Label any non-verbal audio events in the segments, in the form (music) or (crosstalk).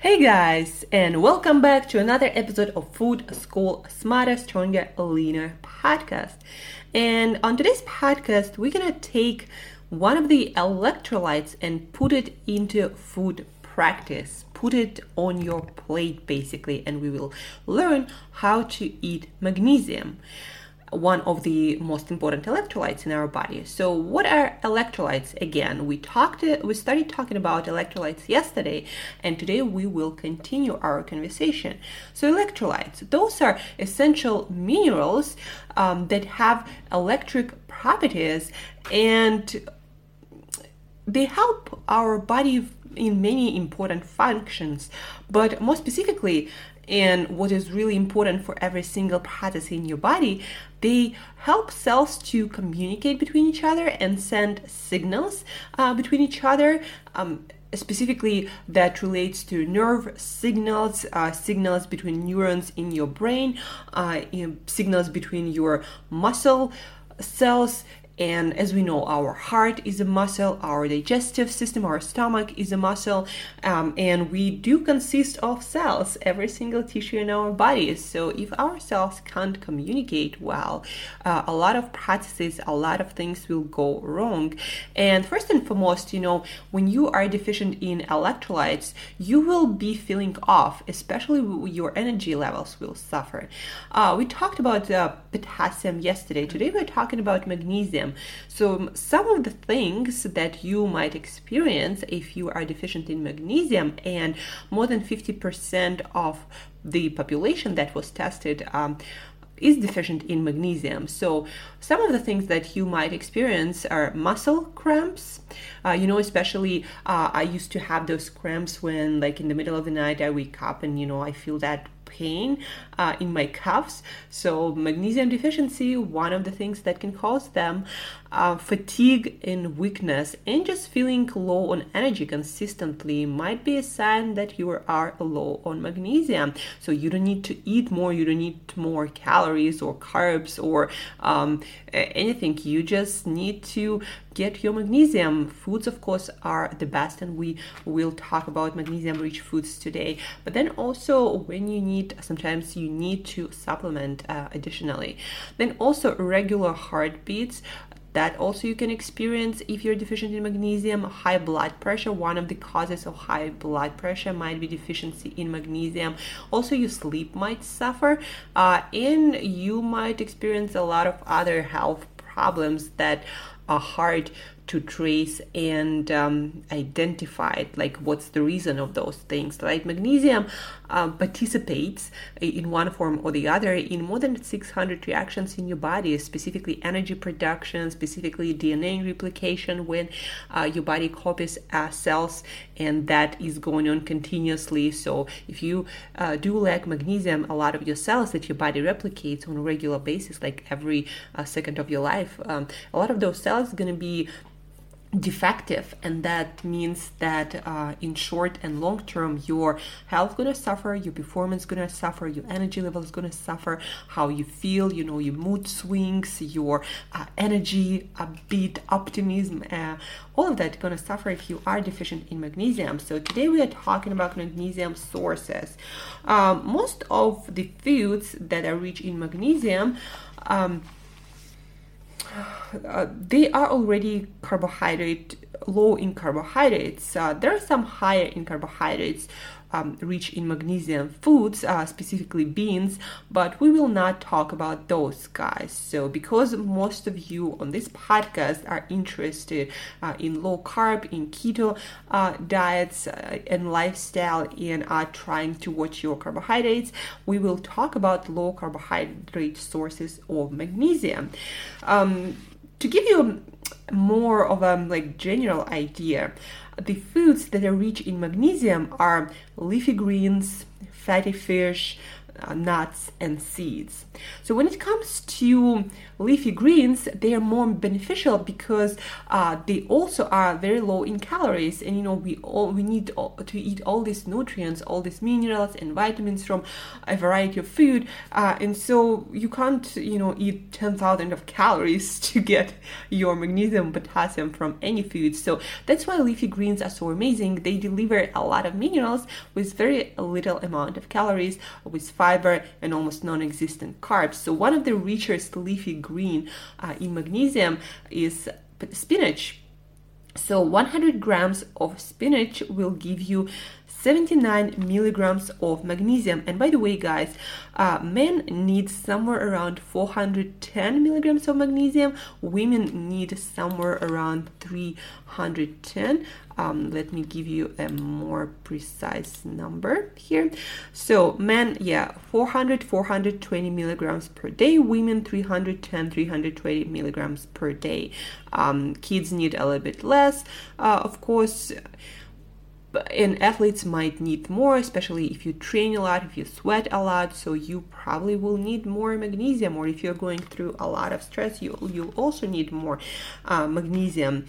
Hey guys, and welcome back to another episode of Food School Smarter, Stronger, Leaner podcast. And on today's podcast, we're gonna take one of the electrolytes and put it into food practice. Put it on your plate basically, and we will learn how to eat magnesium one of the most important electrolytes in our body. So, what are electrolytes? Again, we talked, we started talking about electrolytes yesterday, and today we will continue our conversation. So, electrolytes, those are essential minerals um, that have electric properties and they help our body in many important functions, but more specifically, and what is really important for every single process in your body, they help cells to communicate between each other and send signals uh, between each other. Um, specifically that relates to nerve signals uh, signals between neurons in your brain uh, signals between your muscle cells and as we know, our heart is a muscle, our digestive system, our stomach is a muscle, um, and we do consist of cells, every single tissue in our bodies. So if our cells can't communicate well, uh, a lot of processes, a lot of things will go wrong. And first and foremost, you know, when you are deficient in electrolytes, you will be feeling off, especially your energy levels will suffer. Uh, we talked about uh, potassium yesterday. Today we're talking about magnesium So, some of the things that you might experience if you are deficient in magnesium, and more than 50% of the population that was tested. Um, is deficient in magnesium. So, some of the things that you might experience are muscle cramps. Uh, you know, especially uh, I used to have those cramps when, like, in the middle of the night, I wake up and, you know, I feel that pain uh, in my cuffs. So, magnesium deficiency, one of the things that can cause them, uh, fatigue and weakness, and just feeling low on energy consistently might be a sign that you are low on magnesium. So, you don't need to eat more, you don't need more calories or carbs or um, anything. You just need to get your magnesium. Foods, of course, are the best, and we will talk about magnesium rich foods today. But then also, when you need, sometimes you need to supplement uh, additionally. Then also, regular heartbeats that also you can experience if you're deficient in magnesium high blood pressure one of the causes of high blood pressure might be deficiency in magnesium also your sleep might suffer uh, and you might experience a lot of other health problems that are hard to trace and um, identify like what's the reason of those things like magnesium uh, participates in one form or the other in more than 600 reactions in your body specifically energy production specifically dna replication when uh, your body copies uh, cells and that is going on continuously. So if you uh, do lack magnesium a lot of your cells that your body replicates on a regular basis like every uh, second of your life um, a lot of those cells are going to be defective and that means that uh, in short and long term your health gonna suffer your performance gonna suffer your energy level is gonna suffer how you feel you know your mood swings your uh, energy upbeat optimism uh, all of that gonna suffer if you are deficient in magnesium. So today we are talking about magnesium sources. Um, most of the foods that are rich in magnesium um, uh, they are already carbohydrate low in carbohydrates. Uh, there are some higher in carbohydrates, um, rich in magnesium foods, uh, specifically beans, but we will not talk about those guys. So, because most of you on this podcast are interested uh, in low carb, in keto uh, diets uh, and lifestyle, and are trying to watch your carbohydrates, we will talk about low carbohydrate sources of magnesium. Um, to give you more of a like general idea, the foods that are rich in magnesium are leafy greens, fatty fish, uh, nuts and seeds. So when it comes to leafy greens, they are more beneficial because uh, they also are very low in calories, and you know we all we need to eat all these nutrients, all these minerals and vitamins from a variety of food, uh, and so you can't you know eat ten thousand of calories (laughs) to get your magnesium, potassium from any food. So that's why leafy greens are so amazing. They deliver a lot of minerals with very little amount of calories, with fiber and almost non-existent carbs. So one of the richest leafy green uh, in magnesium is spinach. So 100 grams of spinach will give you 79 milligrams of magnesium. And by the way, guys, uh, men need somewhere around 410 milligrams of magnesium. Women need somewhere around 310. Um, let me give you a more precise number here. So men, yeah, 400, 420 milligrams per day. Women, 310, 320 milligrams per day. Um, kids need a little bit less, uh, of course and athletes might need more especially if you train a lot if you sweat a lot so you probably will need more magnesium or if you're going through a lot of stress you you also need more uh, magnesium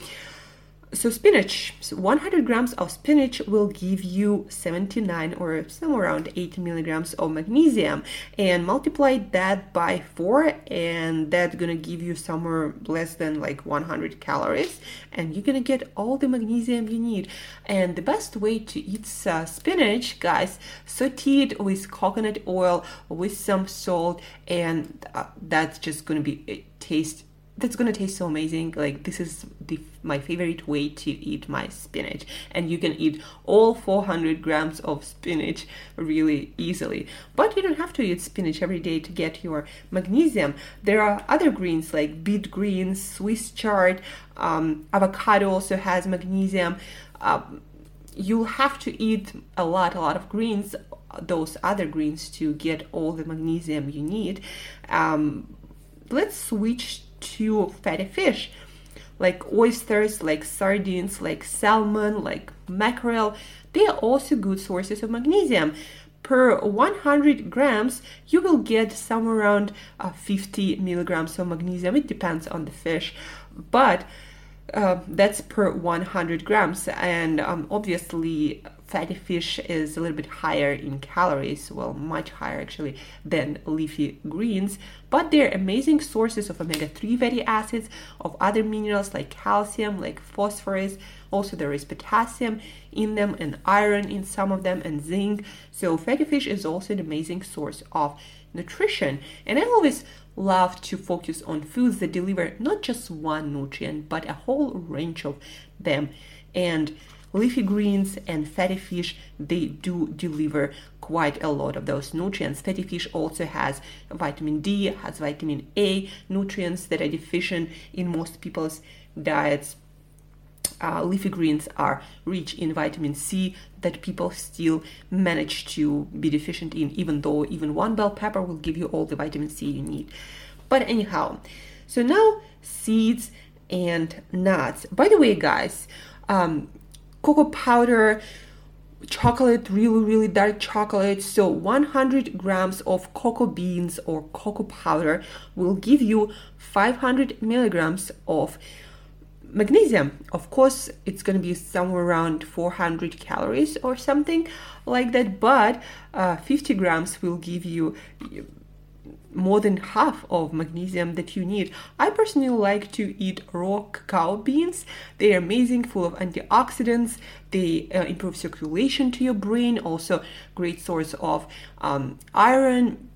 so spinach so 100 grams of spinach will give you 79 or somewhere around 80 milligrams of magnesium. And multiply that by 4 and that's gonna give you somewhere less than like 100 calories and you're gonna get all the magnesium you need. And the best way to eat uh, spinach guys saute it with coconut oil with some salt and uh, that's just gonna be a taste that's gonna taste so amazing. Like this is the my favorite way to eat my spinach. And you can eat all 400 grams of spinach really easily. But you don't have to eat spinach every day to get your magnesium. There are other greens like beet greens swiss chard um, avocado also has magnesium. Um, you'll have to eat a lot a lot of greens those other greens to get all the magnesium you need. Um, let's switch to fatty fish like oysters, like sardines, like salmon, like mackerel. They are also good sources of magnesium. Per 100 grams, you will get somewhere around uh, 50 milligrams of magnesium. It depends on the fish, but uh, that's per 100 grams. And um, obviously, fatty fish is a little bit higher in calories, well, much higher actually than leafy greens, but they're amazing sources of omega 3 fatty acids, of other minerals like calcium, like phosphorus. Also, there is potassium in them, and iron in some of them, and zinc. So, fatty fish is also an amazing source of nutrition. And I always love to focus on foods that deliver not just one nutrient, but a whole range of them. And leafy greens and fatty fish they do deliver quite a lot of those nutrients fatty fish also has vitamin d has vitamin a nutrients that are deficient in most people's diets uh, leafy greens are rich in vitamin C that people still manage to be deficient in, even though even one bell pepper will give you all the vitamin C you need. But anyhow, so now seeds and nuts. By the way, guys, um, cocoa powder, chocolate, really, really dark chocolate. So 100 grams of cocoa beans or cocoa powder will give you 500 milligrams of magnesium of course it's going to be somewhere around 400 calories or something like that but uh, 50 grams will give you more than half of magnesium that you need. I personally like to eat raw cacao beans. They are amazing, full of antioxidants. They uh, improve circulation to your brain, also great source of um, iron.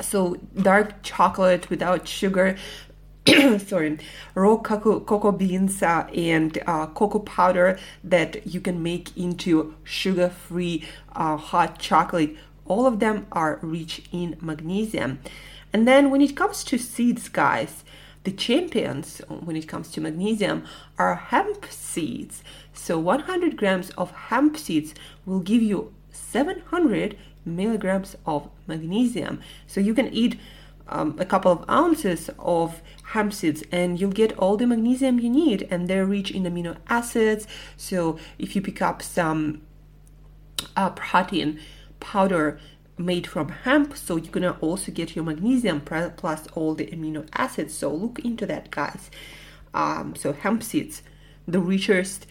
So dark chocolate without sugar. (coughs) sorry, raw cocoa, cocoa beans uh, and uh, cocoa powder that you can make into sugar-free uh, hot chocolate all of them are rich in magnesium. And then when it comes to seeds, guys, the champions when it comes to magnesium are hemp seeds. So 100 grams of hemp seeds will give you 700 milligrams of magnesium. So you can eat um, a couple of ounces of hemp seeds and you'll get all the magnesium you need and they're rich in amino acids so if you pick up some uh, protein powder made from hemp so you're gonna also get your magnesium plus all the amino acids. So look into that guys. Um, so hemp seeds the richest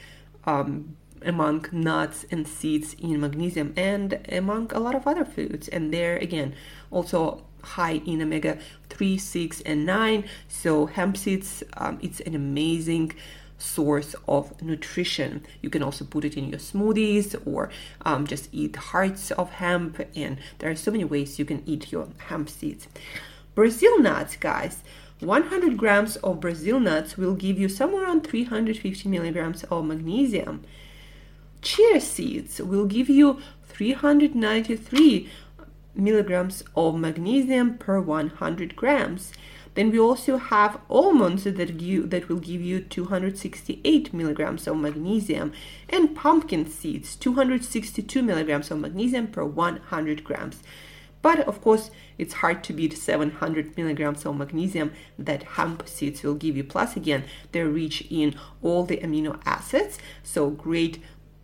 um, among nuts and seeds in magnesium and among a lot of other foods. And they're again also high in omega 3 6 and 9 so hemp seeds um, it's an amazing source of nutrition. You can also put it in your smoothies or um, just eat hearts of hemp, and there are so many ways you can eat your hemp seeds. Brazil nuts, guys. 100 grams of Brazil nuts will give you somewhere around 350 milligrams of magnesium. Chia seeds will give you 393 milligrams of magnesium per 100 grams. Then we also have almonds that give, that will give you 268 milligrams of magnesium and pumpkin seeds 262 milligrams of magnesium per 100 grams. But of course, it's hard to beat 700 milligrams of magnesium that hemp seeds will give you. Plus, again, they're rich in all the amino acids, so great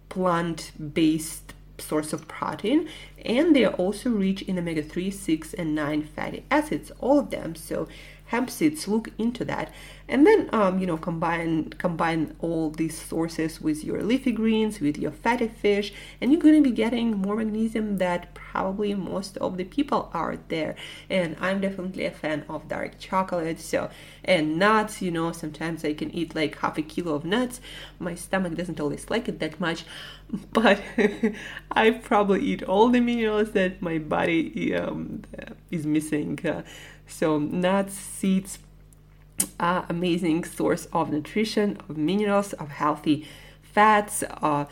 plant based source of protein and they are also rich in omega 3 6 and 9 fatty acids all of them so hemp seeds look into that. And then um, you know combine combine all these sources with your leafy greens with your fatty fish and you're going to be getting more magnesium that probably most of the people are there. And i'm definitely a fan of dark chocolate so and nuts you know sometimes i can eat like half a kilo of nuts. My stomach doesn't always like it that much (laughs) but (laughs) i probably eat all the minerals that my body um, is missing uh, so nuts, seeds are amazing source of nutrition, of minerals, of healthy fats, uh,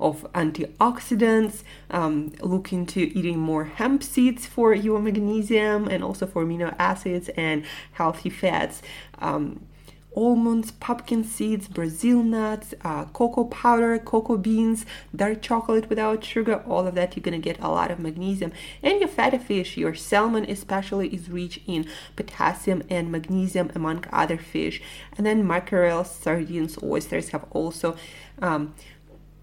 of antioxidants. Um, look into eating more hemp seeds for your magnesium and also for amino acids and healthy fats. Um, almonds, pumpkin seeds, Brazil nuts, uh, cocoa powder, cocoa beans, dark chocolate without sugar, all of that, you're gonna get a lot of magnesium. And your fatty fish, your salmon especially, is rich in potassium and magnesium among other fish. And then mackerel, sardines, oysters have also um,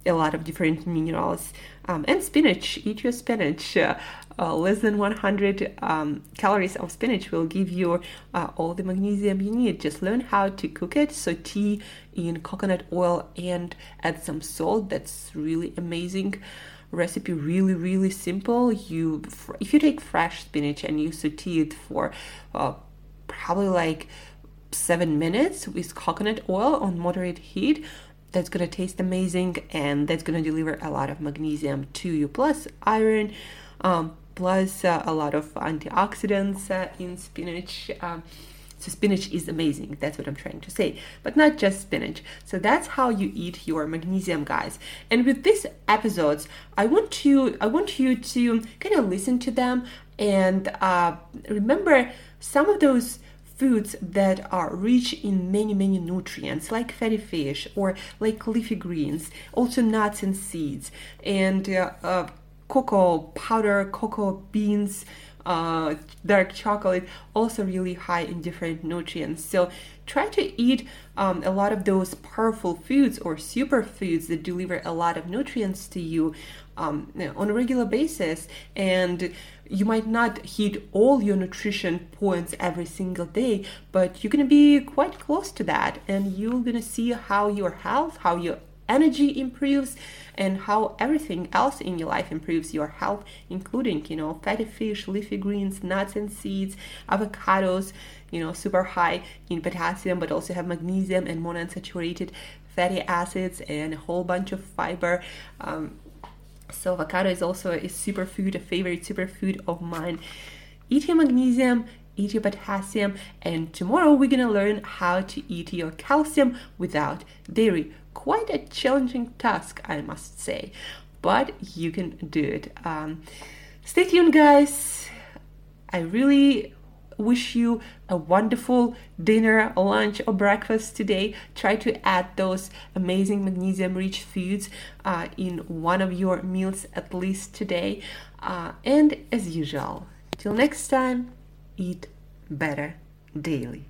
a lot of different minerals. Um, and spinach, eat your spinach. Uh, uh, less than 100 um, calories of spinach will give you uh, all the magnesium you need. Just learn how to cook it, Saute in coconut oil, and add some salt. That's really amazing recipe really really simple you if you take fresh spinach and you saute it for uh, probably like seven minutes with coconut oil on moderate heat that's to taste amazing and that's to deliver a lot of magnesium to you plus iron um, plus uh, a lot of antioxidants uh, in spinach. Um, so spinach is amazing. That's what I'm trying to say. But not just spinach. So that's how you eat your magnesium, guys. And with these episodes, I want you I want you to kind of listen to them and uh, remember some of those foods that are rich in many many nutrients like fatty fish or like leafy greens also nuts and seeds and uh, uh, cocoa powder, cocoa beans, uh, dark chocolate, also really high in different nutrients. So try to eat um, a lot of those powerful foods or superfoods that deliver a lot of nutrients to you um, on a regular basis. And you might not hit all your nutrition points every single day, but you're gonna be quite close to that, and you're gonna see how your health, how your energy improves and how everything else in your life improves your health including you know fatty fish leafy greens nuts and seeds avocados you know super high in potassium but also have magnesium and monounsaturated fatty acids and a whole bunch of fiber um, so avocado is also a superfood, a favorite superfood of mine. Eat your magnesium, eat your potassium, and tomorrow we're gonna learn how to eat your calcium without dairy. Quite a challenging task, I must say, but you can do it. Um, stay tuned, guys. I really wish you a wonderful dinner, lunch, or breakfast today. Try to add those amazing magnesium rich foods uh, in one of your meals at least today. Uh, and as usual, till next time, eat better daily.